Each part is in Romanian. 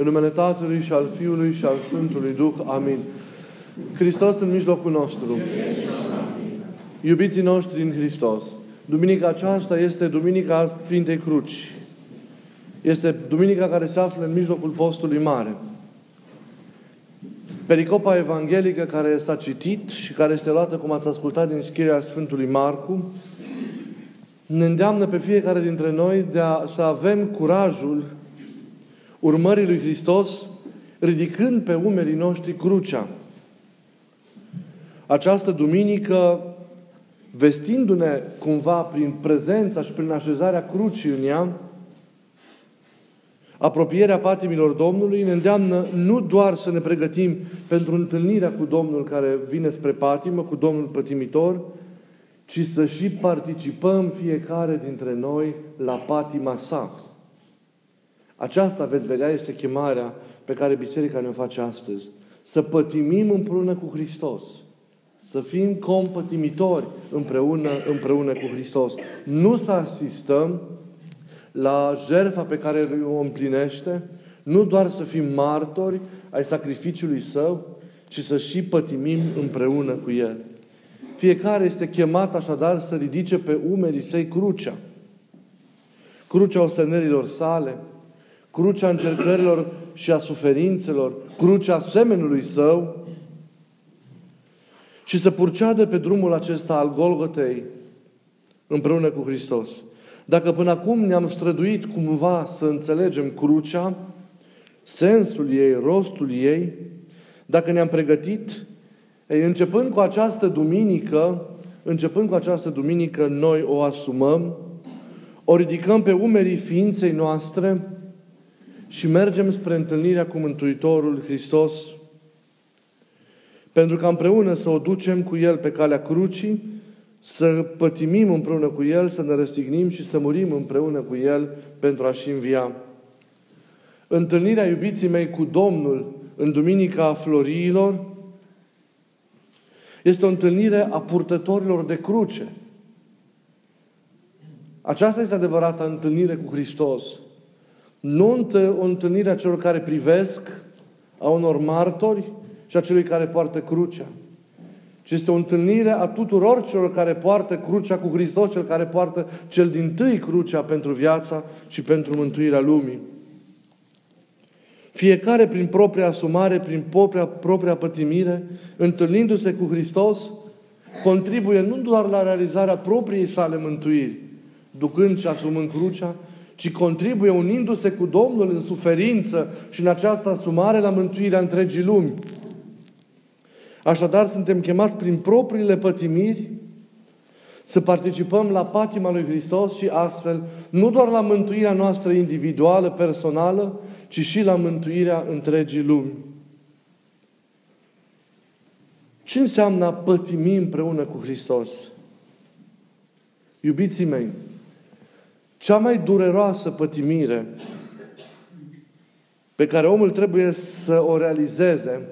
În numele Tatălui și al Fiului și al Sfântului Duh. Amin. Hristos în mijlocul nostru. Iubiții noștri în Hristos. Duminica aceasta este Duminica Sfintei Cruci. Este Duminica care se află în mijlocul postului mare. Pericopa evanghelică care s-a citit și care este luată, cum ați ascultat, din scrierea Sfântului Marcu, ne îndeamnă pe fiecare dintre noi de a, să avem curajul urmării lui Hristos, ridicând pe umerii noștri crucea. Această duminică, vestindu-ne cumva prin prezența și prin așezarea crucii în ea, apropierea patimilor Domnului ne îndeamnă nu doar să ne pregătim pentru întâlnirea cu Domnul care vine spre patimă, cu Domnul pătimitor, ci să și participăm fiecare dintre noi la patima sa. Aceasta, veți vedea, este chemarea pe care Biserica ne-o face astăzi. Să pătimim împreună cu Hristos. Să fim compătimitori împreună, împreună cu Hristos. Nu să asistăm la jertfa pe care o împlinește, nu doar să fim martori ai sacrificiului Său, ci să și pătimim împreună cu El. Fiecare este chemat așadar să ridice pe umerii săi crucea. Crucea ostenelilor sale, crucea încercărilor și a suferințelor, crucea semenului său și să purceadă pe drumul acesta al Golgotei împreună cu Hristos. Dacă până acum ne-am străduit cumva să înțelegem crucea, sensul ei, rostul ei, dacă ne-am pregătit, ei, începând cu această duminică, începând cu această duminică, noi o asumăm, o ridicăm pe umerii ființei noastre și mergem spre întâlnirea cu Mântuitorul Hristos, pentru ca împreună să o ducem cu El pe calea crucii, să pătimim împreună cu El, să ne răstignim și să murim împreună cu El pentru a-și învia. Întâlnirea iubiții mei cu Domnul în Duminica Floriilor este o întâlnire a purtătorilor de cruce. Aceasta este adevărata întâlnire cu Hristos. Nu o întâlnire a celor care privesc, a unor martori și a celui care poartă crucea. Ci este o întâlnire a tuturor celor care poartă crucea cu Hristos, cel care poartă cel din tâi crucea pentru viața și pentru mântuirea lumii. Fiecare prin propria asumare, prin propria, propria pătimire, întâlnindu-se cu Hristos, contribuie nu doar la realizarea propriei sale mântuiri, ducând și asumând crucea, ci contribuie unindu-se cu Domnul în suferință și în această asumare la mântuirea întregii lumi. Așadar, suntem chemați prin propriile pătimiri să participăm la patima lui Hristos și astfel, nu doar la mântuirea noastră individuală, personală, ci și la mântuirea întregii lumi. Ce înseamnă a pătimi împreună cu Hristos? Iubiții mei, cea mai dureroasă pătimire pe care omul trebuie să o realizeze.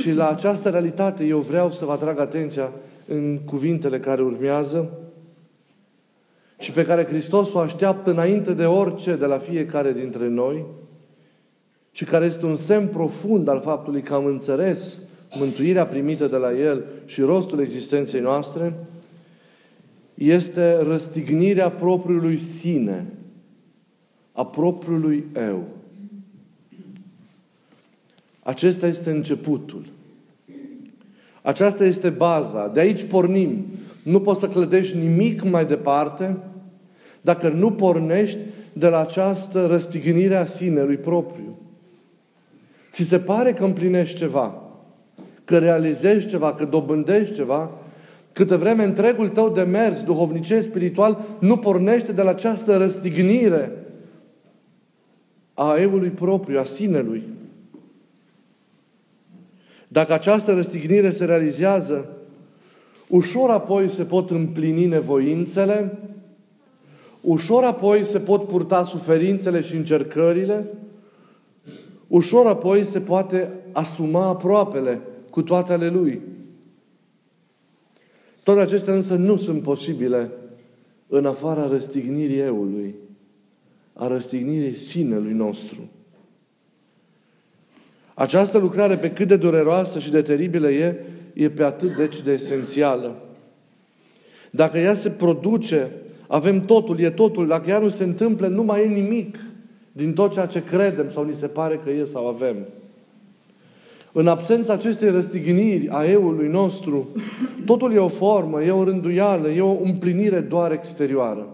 Și la această realitate eu vreau să vă atrag atenția în cuvintele care urmează și pe care Hristos o așteaptă înainte de orice de la fiecare dintre noi și care este un semn profund al faptului că am înțeles mântuirea primită de la El și rostul existenței noastre, este răstignirea propriului sine, a propriului eu. Acesta este începutul. Aceasta este baza. De aici pornim. Nu poți să clădești nimic mai departe dacă nu pornești de la această răstignire a sinelui propriu. Ți se pare că împlinești ceva, că realizezi ceva, că dobândești ceva, câtă vreme întregul tău de mers duhovnicesc, spiritual, nu pornește de la această răstignire a eului propriu, a sinelui. Dacă această răstignire se realizează, ușor apoi se pot împlini nevoințele, ușor apoi se pot purta suferințele și încercările, ușor apoi se poate asuma aproapele cu toate ale Lui. Toate acestea însă nu sunt posibile în afara răstignirii eului, a răstignirii sinelui nostru. Această lucrare, pe cât de dureroasă și de teribilă e, e pe atât deci de esențială. Dacă ea se produce, avem totul, e totul. Dacă ea nu se întâmplă, nu mai e nimic din tot ceea ce credem sau ni se pare că e sau avem. În absența acestei răstigniri a eului nostru, totul e o formă, e o rânduială, e o împlinire doar exterioară.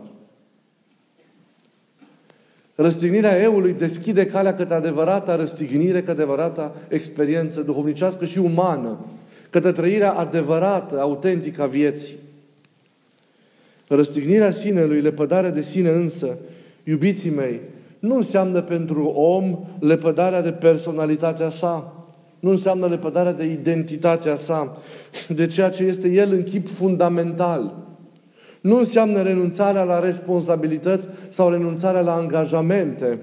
Răstignirea eului deschide calea către adevărata răstignire, către adevărata experiență duhovnicească și umană, către trăirea adevărată, autentică a vieții. Răstignirea sinelui, lepădarea de sine însă, iubiții mei, nu înseamnă pentru om lepădarea de personalitatea sa, nu înseamnă lepădarea de identitatea sa, de ceea ce este el în chip fundamental. Nu înseamnă renunțarea la responsabilități sau renunțarea la angajamente.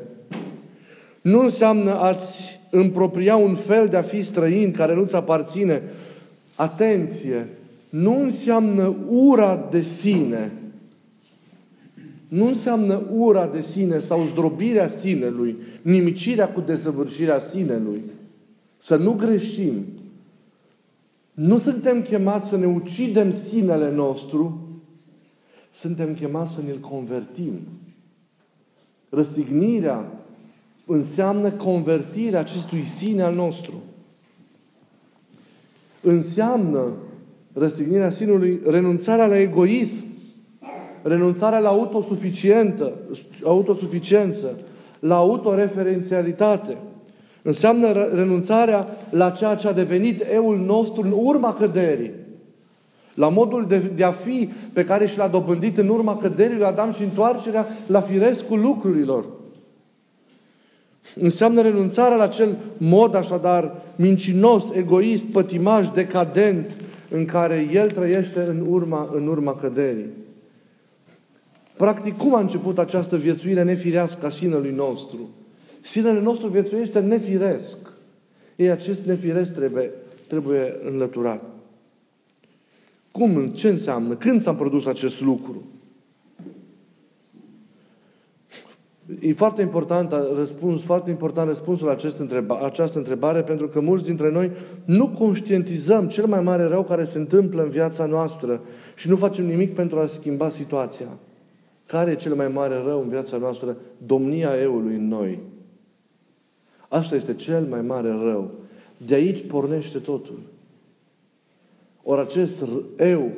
Nu înseamnă a-ți împropria un fel de a fi străin care nu-ți aparține. Atenție! Nu înseamnă ura de sine. Nu înseamnă ura de sine sau zdrobirea sinelui, nimicirea cu desăvârșirea sinelui. Să nu greșim. Nu suntem chemați să ne ucidem sinele nostru, suntem chemați să ne-l convertim. Răstignirea înseamnă convertirea acestui sine al nostru. Înseamnă răstignirea sinului renunțarea la egoism, renunțarea la autosuficientă, autosuficiență, la autoreferențialitate. Înseamnă renunțarea la ceea ce a devenit eul nostru în urma căderii. La modul de, de a fi pe care și l-a dobândit în urma căderii lui Adam și întoarcerea la firescul lucrurilor. Înseamnă renunțarea la acel mod așadar mincinos, egoist, pătimaș, decadent în care el trăiește în urma, în urma căderii. Practic, cum a început această viețuire nefirească a sinelui nostru? Sinele nostru viețuiește nefiresc. Ei, acest nefiresc trebuie, trebuie înlăturat. Cum, ce înseamnă? Când s-a produs acest lucru? E foarte important, răspuns, foarte important răspunsul la acest întreba, această întrebare, pentru că mulți dintre noi nu conștientizăm cel mai mare rău care se întâmplă în viața noastră și nu facem nimic pentru a schimba situația. Care e cel mai mare rău în viața noastră? Domnia eului în noi. Asta este cel mai mare rău. De aici pornește totul. Ori acest eu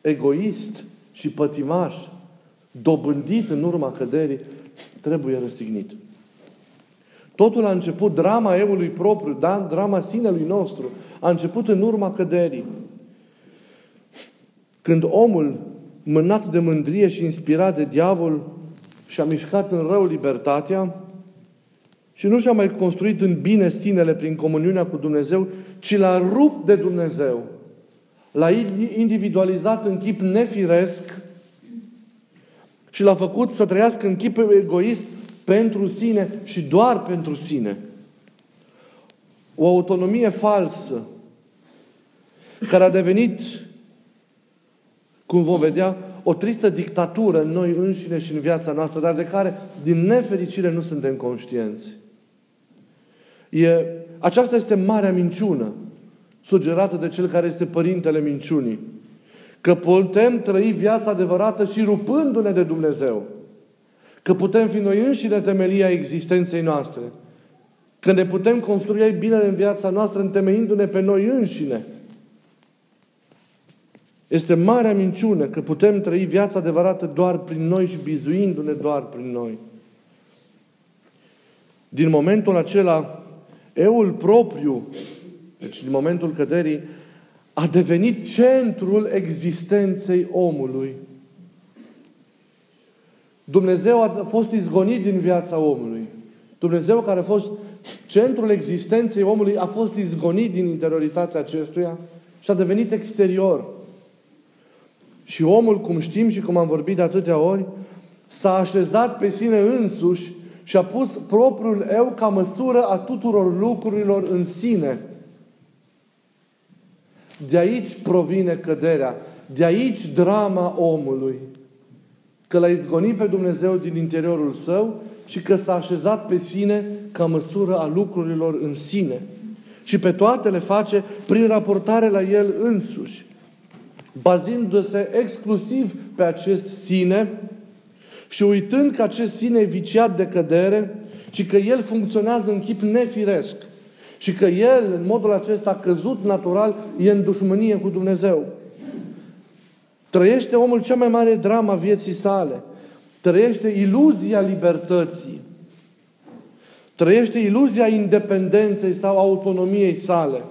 egoist și pătimaș, dobândit în urma căderii, trebuie răstignit. Totul a început, drama eului propriu, da? drama sinelui nostru, a început în urma căderii. Când omul, mânat de mândrie și inspirat de diavol, și-a mișcat în rău libertatea, și nu și-a mai construit în bine sinele prin comuniunea cu Dumnezeu, ci l-a rupt de Dumnezeu. L-a individualizat în chip nefiresc și l-a făcut să trăiască în chip egoist pentru sine și doar pentru sine. O autonomie falsă care a devenit, cum vom vedea, o tristă dictatură în noi înșine și în viața noastră, dar de care, din nefericire, nu suntem conștienți. E, aceasta este marea minciună sugerată de cel care este părintele minciunii. Că putem trăi viața adevărată și rupându-ne de Dumnezeu. Că putem fi noi înșine temelia existenței noastre. Că ne putem construi binele în viața noastră întemeindu-ne pe noi înșine. Este marea minciună că putem trăi viața adevărată doar prin noi și bizuindu-ne doar prin noi. Din momentul acela, eul propriu, deci din momentul căderii, a devenit centrul existenței omului. Dumnezeu a fost izgonit din viața omului. Dumnezeu care a fost centrul existenței omului a fost izgonit din interioritatea acestuia și a devenit exterior. Și omul, cum știm și cum am vorbit de atâtea ori, s-a așezat pe sine însuși și a pus propriul eu ca măsură a tuturor lucrurilor în sine. De aici provine căderea. De aici drama omului. Că l-a izgonit pe Dumnezeu din interiorul său și că s-a așezat pe sine ca măsură a lucrurilor în sine. Și pe toate le face prin raportare la El însuși, bazindu-se exclusiv pe acest sine și uitând că acest sine e viciat de cădere și că El funcționează în chip nefiresc și că El, în modul acesta căzut natural, e în dușmănie cu Dumnezeu. Trăiește omul cea mai mare drama vieții sale. Trăiește iluzia libertății. Trăiește iluzia independenței sau autonomiei sale.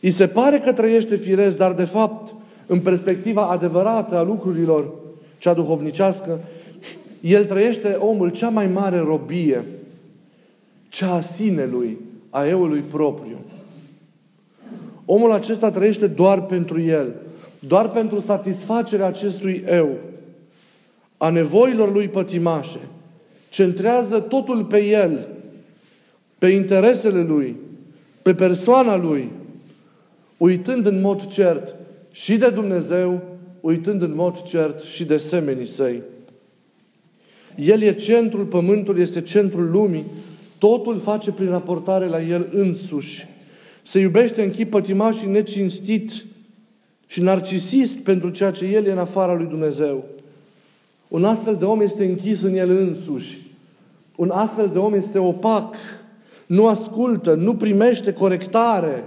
Îi se pare că trăiește firesc, dar de fapt, în perspectiva adevărată a lucrurilor, cea duhovnicească, el trăiește omul cea mai mare robie, cea a sinelui, a eului propriu. Omul acesta trăiește doar pentru el, doar pentru satisfacerea acestui eu, a nevoilor lui pătimașe. Centrează totul pe el, pe interesele lui, pe persoana lui, uitând în mod cert și de Dumnezeu, uitând în mod cert și de semenii săi. El e centrul pământului, este centrul lumii, totul face prin raportare la El însuși. Se iubește în chip pătimaș și necinstit și narcisist pentru ceea ce El e în afara lui Dumnezeu. Un astfel de om este închis în el însuși. Un astfel de om este opac, nu ascultă, nu primește corectare,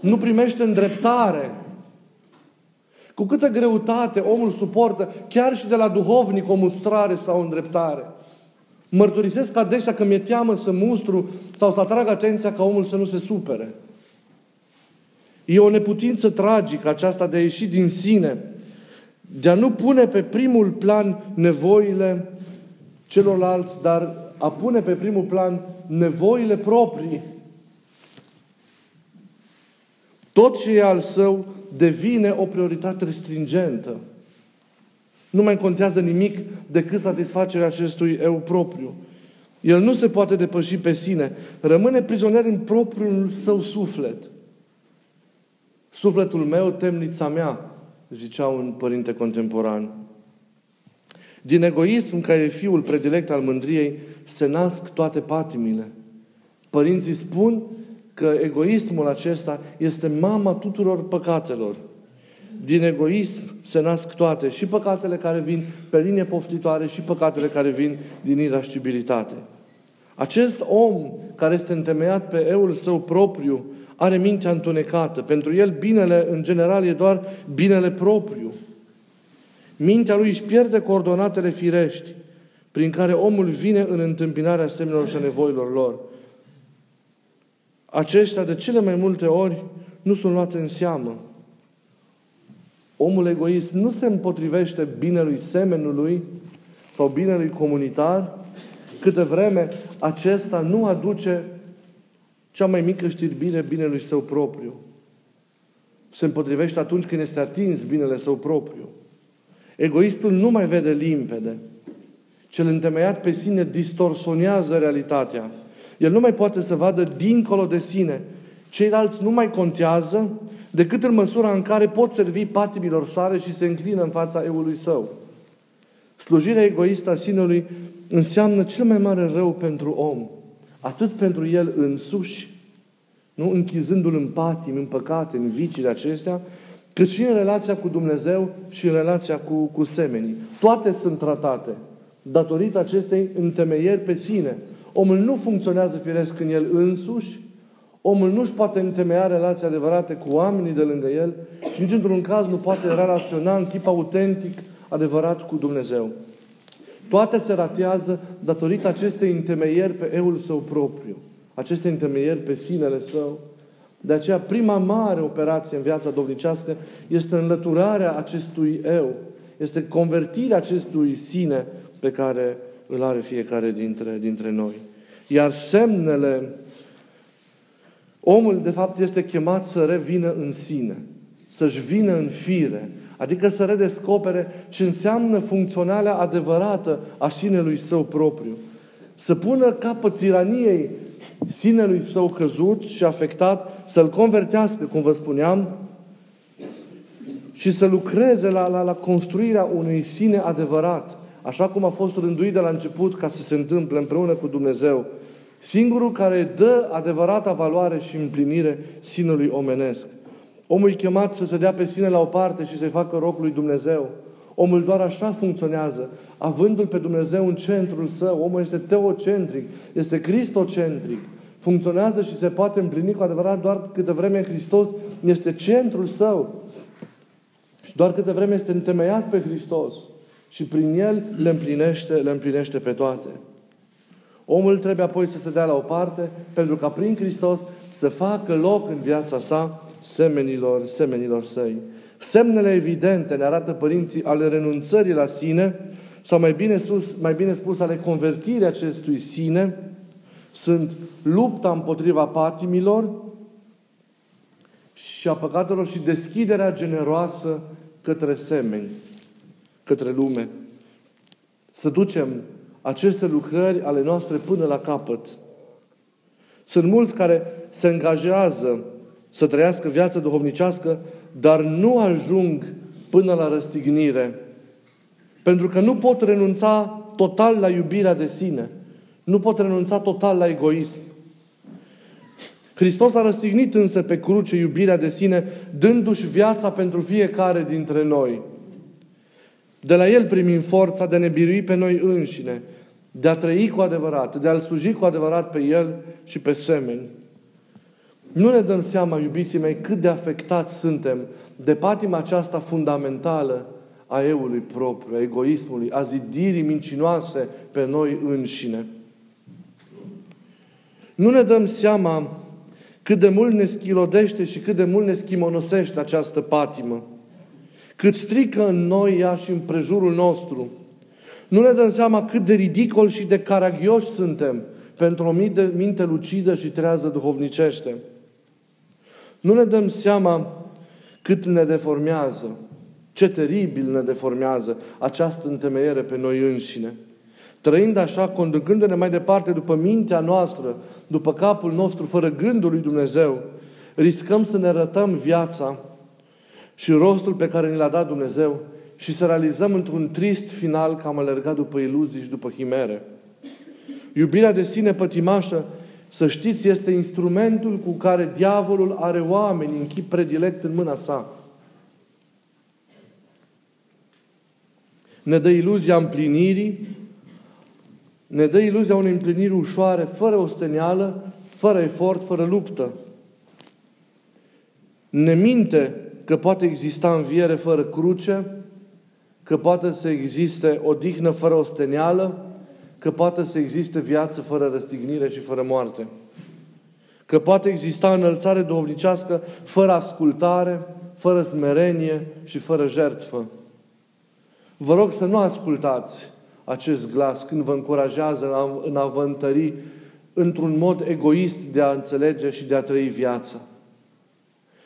nu primește îndreptare. Cu câtă greutate omul suportă, chiar și de la duhovnic, o mustrare sau o îndreptare. Mărturisesc adesea că mi-e teamă să mustru sau să atrag atenția ca omul să nu se supere. E o neputință tragică aceasta de a ieși din sine, de a nu pune pe primul plan nevoile celorlalți, dar a pune pe primul plan nevoile proprii. Tot ce e al său devine o prioritate restringentă. Nu mai contează nimic decât satisfacerea acestui eu propriu. El nu se poate depăși pe sine. Rămâne prizonier în propriul său suflet. Sufletul meu, temnița mea, zicea un părinte contemporan. Din egoism, care e fiul predilect al mândriei, se nasc toate patimile. Părinții spun că egoismul acesta este mama tuturor păcatelor. Din egoism se nasc toate, și păcatele care vin pe linie poftitoare și păcatele care vin din irascibilitate. Acest om care este întemeiat pe eul său propriu are mintea întunecată. Pentru el binele, în general, e doar binele propriu. Mintea lui își pierde coordonatele firești prin care omul vine în întâmpinarea semnelor și a nevoilor lor. Aceștia, de cele mai multe ori, nu sunt luate în seamă. Omul egoist nu se împotrivește binelui semenului sau binelui comunitar, câte vreme acesta nu aduce cea mai mică știrbire binelui său propriu. Se împotrivește atunci când este atins binele său propriu. Egoistul nu mai vede limpede. Cel întemeiat pe sine distorsionează realitatea. El nu mai poate să vadă dincolo de sine. Ceilalți nu mai contează decât în măsura în care pot servi patimilor sale și se înclină în fața eului său. Slujirea egoistă a sinelui înseamnă cel mai mare rău pentru om atât pentru el însuși, nu închizându-l în patim, în păcate, în viciile acestea, cât și în relația cu Dumnezeu și în relația cu, cu semenii. Toate sunt tratate datorită acestei întemeieri pe sine. Omul nu funcționează firesc în el însuși, omul nu-și poate întemeia relații adevărate cu oamenii de lângă el și nici într-un caz nu poate relaționa în chip autentic, adevărat cu Dumnezeu. Toate se ratează datorită acestei întemeieri pe eul său propriu. Aceste întemeieri pe sinele său. De aceea, prima mare operație în viața dovnicească este înlăturarea acestui eu. Este convertirea acestui sine pe care îl are fiecare dintre, dintre noi. Iar semnele, omul de fapt este chemat să revină în sine, să-și vină în fire, Adică să redescopere ce înseamnă funcționarea adevărată a sinelui său propriu. Să pună capăt tiraniei sinelui său căzut și afectat, să-l convertească, cum vă spuneam, și să lucreze la, la, la construirea unui sine adevărat, așa cum a fost rânduit de la început ca să se întâmple împreună cu Dumnezeu. Singurul care dă adevărata valoare și împlinire sinului omenesc. Omul e chemat să se dea pe sine la o parte și să-i facă rob lui Dumnezeu. Omul doar așa funcționează, avându-L pe Dumnezeu în centrul său. Omul este teocentric, este cristocentric. Funcționează și se poate împlini cu adevărat doar câte vreme Hristos este centrul său. Și doar câte vreme este întemeiat pe Hristos. Și prin El le împlinește, le împlinește pe toate. Omul trebuie apoi să se dea la o parte pentru ca prin Hristos să facă loc în viața sa semenilor, semenilor săi. Semnele evidente ne arată părinții ale renunțării la sine, sau mai bine spus, mai bine spus ale convertirii acestui sine, sunt lupta împotriva patimilor și a păcatelor și deschiderea generoasă către semeni, către lume. Să ducem aceste lucrări ale noastre până la capăt. Sunt mulți care se angajează să trăiască viața duhovnicească, dar nu ajung până la răstignire. Pentru că nu pot renunța total la iubirea de sine. Nu pot renunța total la egoism. Hristos a răstignit însă pe cruce iubirea de sine, dându-și viața pentru fiecare dintre noi. De la El primim forța de a ne birui pe noi înșine, de a trăi cu adevărat, de a-L sluji cu adevărat pe El și pe semeni. Nu ne dăm seama, iubiții mei, cât de afectați suntem de patima aceasta fundamentală a eului propriu, a egoismului, a zidirii mincinoase pe noi înșine. Nu ne dăm seama cât de mult ne schilodește și cât de mult ne schimonosește această patimă. Cât strică în noi ea și în prejurul nostru. Nu ne dăm seama cât de ridicol și de caragioși suntem pentru o minte lucidă și trează duhovnicește. Nu ne dăm seama cât ne deformează, ce teribil ne deformează această întemeiere pe noi înșine. Trăind așa, conducându-ne mai departe după mintea noastră, după capul nostru, fără gândul lui Dumnezeu, riscăm să ne rătăm viața și rostul pe care ni l-a dat Dumnezeu și să realizăm într-un trist final că am alergat după iluzii și după chimere. Iubirea de sine pătimașă, să știți, este instrumentul cu care diavolul are oameni în chip predilect în mâna sa. Ne dă iluzia împlinirii, ne dă iluzia unei împliniri ușoare, fără ostenială, fără efort, fără luptă. Ne minte că poate exista înviere fără cruce, că poate să existe odihnă fără ostenială, că poate să existe viață fără răstignire și fără moarte. Că poate exista înălțare duhovnicească fără ascultare, fără smerenie și fără jertfă. Vă rog să nu ascultați acest glas când vă încurajează în a vă întări într-un mod egoist de a înțelege și de a trăi viața.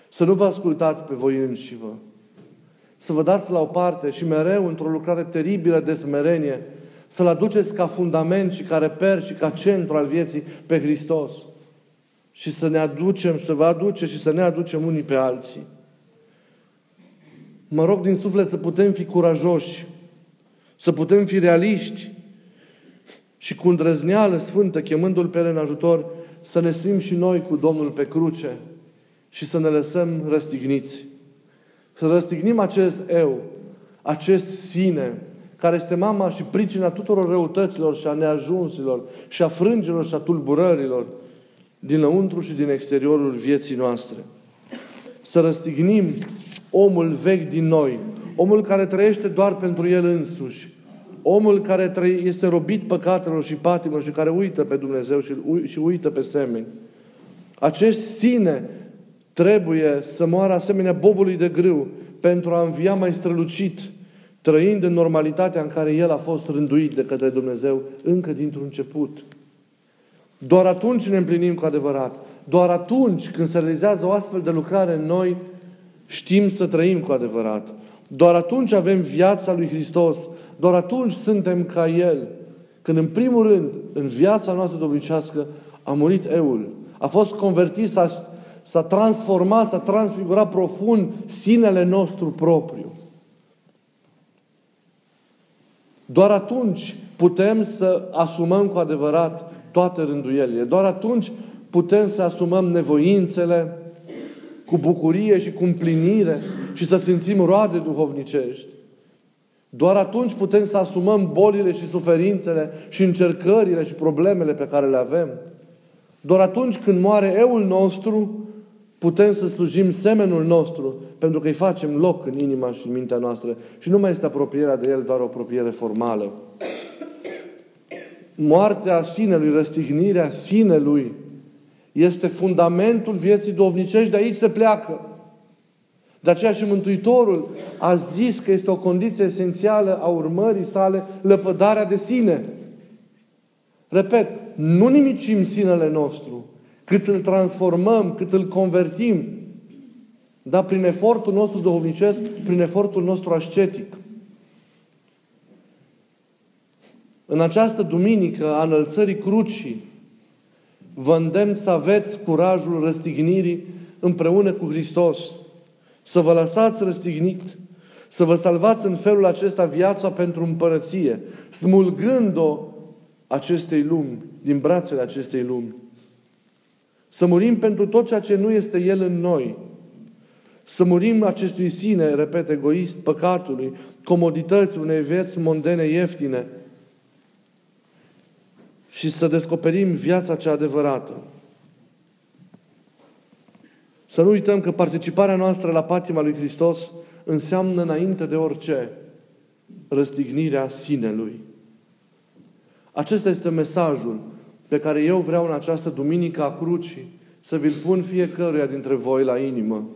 Să nu vă ascultați pe voi înși vă. Să vă dați la o parte și mereu într-o lucrare teribilă de smerenie, să-L aduceți ca fundament și ca reper și ca centru al vieții pe Hristos. Și să ne aducem, să vă aduce și să ne aducem unii pe alții. Mă rog din suflet să putem fi curajoși să putem fi realiști și cu îndrăzneală sfântă, chemându-L pe El în ajutor, să ne strim și noi cu Domnul pe cruce și să ne lăsăm răstigniți. Să răstignim acest eu, acest sine, care este mama și pricina tuturor răutăților și a neajunsilor și a frângerilor și a tulburărilor dinăuntru și din exteriorul vieții noastre. Să răstignim omul vechi din noi, Omul care trăiește doar pentru el însuși. Omul care este robit păcatelor și patimilor și care uită pe Dumnezeu și, și uită pe semeni. Acest sine trebuie să moară asemenea bobului de grâu pentru a învia mai strălucit, trăind în normalitatea în care el a fost rânduit de către Dumnezeu încă dintr-un început. Doar atunci ne împlinim cu adevărat. Doar atunci când se realizează o astfel de lucrare în noi, știm să trăim cu adevărat. Doar atunci avem viața lui Hristos. Doar atunci suntem ca El. Când în primul rând, în viața noastră domnicească, a murit Eul. A fost convertit, s-a, s-a transformat, s-a transfigurat profund sinele nostru propriu. Doar atunci putem să asumăm cu adevărat toate rânduielile. Doar atunci putem să asumăm nevoințele cu bucurie și cu împlinire și să simțim roade duhovnicești. Doar atunci putem să asumăm bolile și suferințele și încercările și problemele pe care le avem. Doar atunci când moare eul nostru, putem să slujim semenul nostru, pentru că îi facem loc în inima și în mintea noastră. Și nu mai este apropierea de el doar o apropiere formală. Moartea sinelui, răstignirea sinelui, este fundamentul vieții dovnicești, de aici se pleacă. De aceea și Mântuitorul a zis că este o condiție esențială a urmării sale lăpădarea de sine. Repet, nu nimicim sinele nostru, cât îl transformăm, cât îl convertim, dar prin efortul nostru duhovnicesc, prin efortul nostru ascetic. În această duminică a înălțării crucii, vă îndemn să aveți curajul răstignirii împreună cu Hristos. Să vă lăsați răstignit, să vă salvați în felul acesta viața pentru împărăție, smulgând-o acestei lumi, din brațele acestei lumi. Să murim pentru tot ceea ce nu este El în noi. Să murim acestui sine, repet, egoist, păcatului, comodității unei vieți mondene ieftine și să descoperim viața cea adevărată. Să nu uităm că participarea noastră la patima lui Hristos înseamnă înainte de orice răstignirea sinelui. Acesta este mesajul pe care eu vreau în această duminică a crucii să vi-l pun fiecăruia dintre voi la inimă.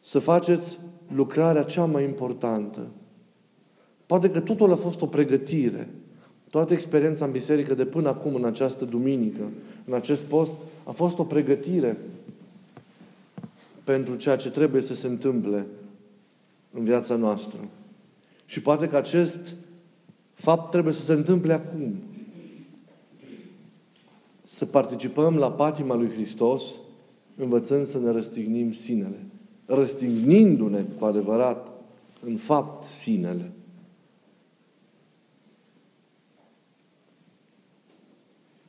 Să faceți lucrarea cea mai importantă. Poate că totul a fost o pregătire. Toată experiența în biserică de până acum, în această duminică, în acest post, a fost o pregătire pentru ceea ce trebuie să se întâmple în viața noastră. Și poate că acest fapt trebuie să se întâmple acum. Să participăm la patima lui Hristos, învățând să ne răstignim sinele. Răstignindu-ne cu adevărat, în fapt, sinele.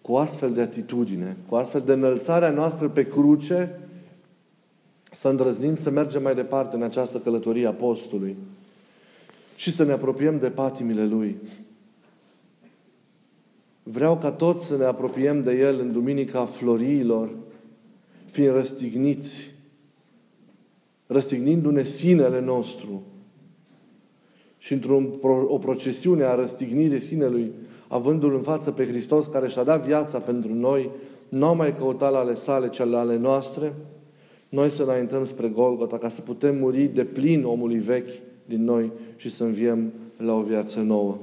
Cu astfel de atitudine, cu astfel de înălțarea noastră pe cruce, să îndrăznim să mergem mai departe în această călătorie a postului și să ne apropiem de patimile Lui. Vreau ca toți să ne apropiem de El în Duminica Floriilor, fiind răstigniți, răstignindu-ne sinele nostru și într-o procesiune a răstignirii sinelui, avându-L în față pe Hristos care și-a dat viața pentru noi, nu am mai căutat la ale sale, ci ale noastre, noi să înaintăm spre Golgota ca să putem muri de plin omului vechi din noi și să înviem la o viață nouă.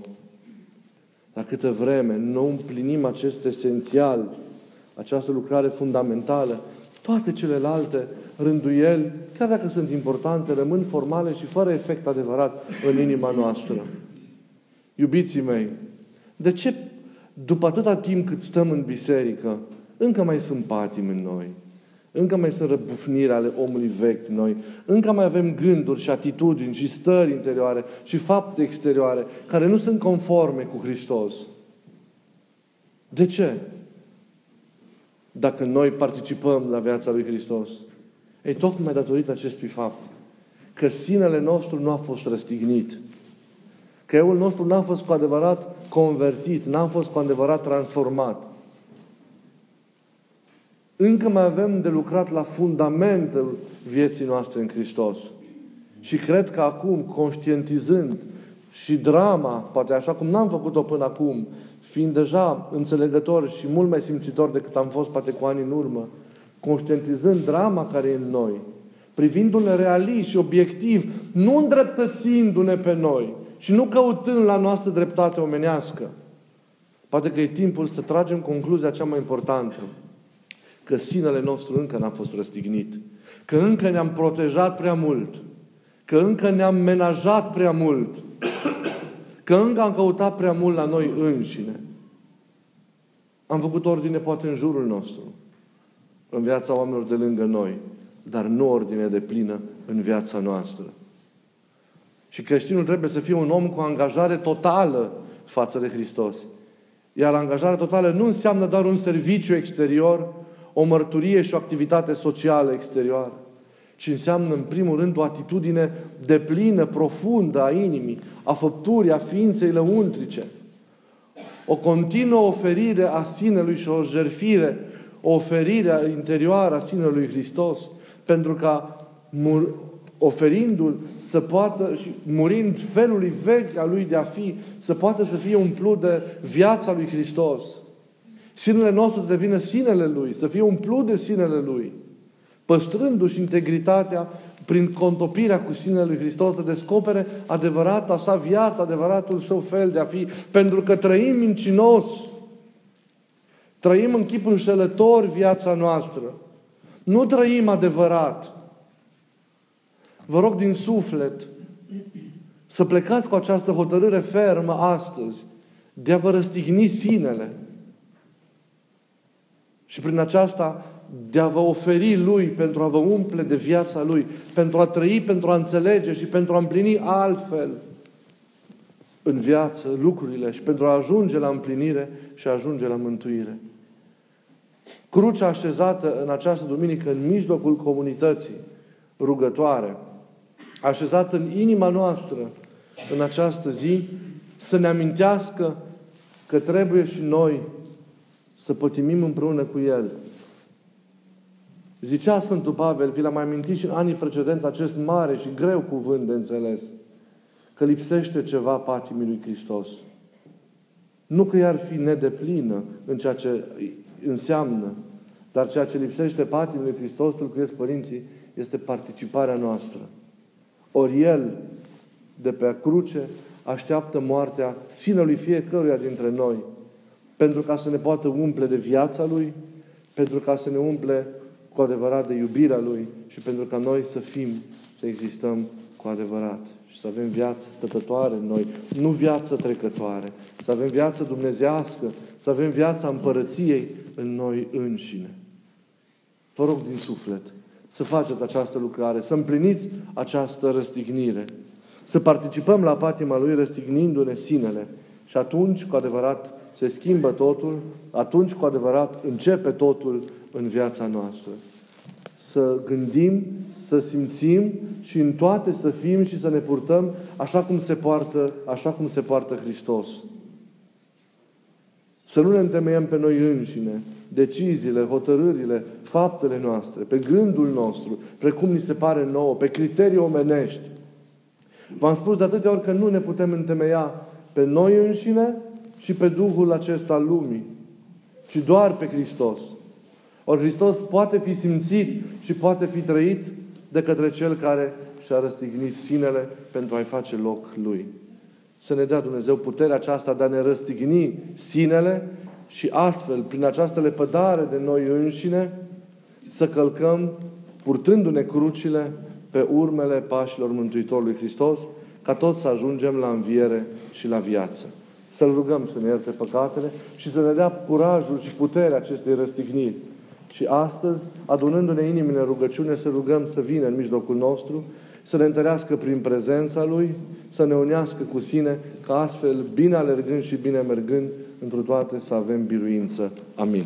La câtă vreme nu împlinim acest esențial, această lucrare fundamentală, toate celelalte rânduieli, chiar dacă sunt importante, rămân formale și fără efect adevărat în inima noastră. Iubiții mei, de ce după atâta timp cât stăm în biserică, încă mai sunt patimi în noi? Încă mai sunt răbufniri ale omului vechi noi. Încă mai avem gânduri și atitudini și stări interioare și fapte exterioare care nu sunt conforme cu Hristos. De ce? Dacă noi participăm la viața lui Hristos. Ei, tocmai datorită acestui fapt. Că sinele nostru nu a fost răstignit. Că eul nostru n-a fost cu adevărat convertit, n-a fost cu adevărat transformat încă mai avem de lucrat la fundamentul vieții noastre în Hristos. Și cred că acum, conștientizând și drama, poate așa cum n-am făcut-o până acum, fiind deja înțelegător și mult mai simțitor decât am fost poate cu ani în urmă, conștientizând drama care e în noi, privindu-ne realist și obiectiv, nu îndreptățindu-ne pe noi și nu căutând la noastră dreptate omenească. Poate că e timpul să tragem concluzia cea mai importantă că sinele nostru încă n-a fost răstignit, că încă ne-am protejat prea mult, că încă ne-am menajat prea mult, că încă am căutat prea mult la noi înșine. Am făcut ordine poate în jurul nostru. în viața oamenilor de lângă noi, dar nu ordine de plină în viața noastră. Și creștinul trebuie să fie un om cu angajare totală față de Hristos. Iar angajarea totală nu înseamnă doar un serviciu exterior, o mărturie și o activitate socială exterioară, ci înseamnă, în primul rând, o atitudine deplină, profundă a inimii, a făpturii, a ființei lăuntrice. O continuă oferire a sinelui și o jerfire, o oferire interioară a sinelui Hristos, pentru ca oferindu-l să poată și murind felului vechi al lui de a fi, să poată să fie umplut de viața lui Hristos. Sinele nostru să devină sinele lui, să fie umplut de sinele lui, păstrându-și integritatea prin contopirea cu sinele lui Hristos, să descopere adevărata sa viață, adevăratul său fel de a fi, pentru că trăim mincinos, trăim în chip înșelător viața noastră. Nu trăim adevărat. Vă rog din suflet să plecați cu această hotărâre fermă astăzi de a vă răstigni sinele. Și prin aceasta de a vă oferi Lui pentru a vă umple de viața Lui, pentru a trăi, pentru a înțelege și pentru a împlini altfel în viață lucrurile și pentru a ajunge la împlinire și a ajunge la mântuire. Crucea așezată în această duminică în mijlocul comunității rugătoare, așezat în inima noastră în această zi, să ne amintească că trebuie și noi să pătimim împreună cu El. Zicea Sfântul Pavel, vi l-am mai amintit și în anii precedenți acest mare și greu cuvânt de înțeles, că lipsește ceva patimii lui Hristos. Nu că i-ar fi nedeplină în ceea ce înseamnă, dar ceea ce lipsește patimii lui Hristos, îl părinții, este participarea noastră. Ori El, de pe cruce, așteaptă moartea sinelui fiecăruia dintre noi, pentru ca să ne poată umple de viața Lui, pentru ca să ne umple cu adevărat de iubirea Lui și pentru ca noi să fim, să existăm cu adevărat și să avem viață stătătoare în noi, nu viață trecătoare, să avem viață dumnezească, să avem viața împărăției în noi înșine. Vă rog din suflet, să faceți această lucrare, să împliniți această răstignire, să participăm la patima Lui răstignindu-ne sinele. Și atunci, cu adevărat, se schimbă totul, atunci, cu adevărat, începe totul în viața noastră. Să gândim, să simțim și în toate să fim și să ne purtăm așa cum se poartă, așa cum se poartă Hristos. Să nu ne întemeiem pe noi înșine, deciziile, hotărârile, faptele noastre, pe gândul nostru, precum ni se pare nouă, pe criterii omenești. V-am spus de atâtea ori că nu ne putem întemeia pe noi înșine și pe Duhul acesta al lumii, ci doar pe Hristos. Ori Hristos poate fi simțit și poate fi trăit de către Cel care și-a răstignit sinele pentru a-i face loc Lui. Să ne dea Dumnezeu puterea aceasta de a ne răstigni sinele și astfel, prin această lepădare de noi înșine, să călcăm, purtându-ne crucile, pe urmele pașilor Mântuitorului Hristos, ca toți să ajungem la înviere și la viață. Să-L rugăm să ne ierte păcatele și să ne dea curajul și puterea acestei răstigniri. Și astăzi, adunându-ne inimile în rugăciune, să rugăm să vină în mijlocul nostru, să ne întărească prin prezența Lui, să ne unească cu sine, ca astfel, bine alergând și bine mergând, într toate să avem biruință. Amin.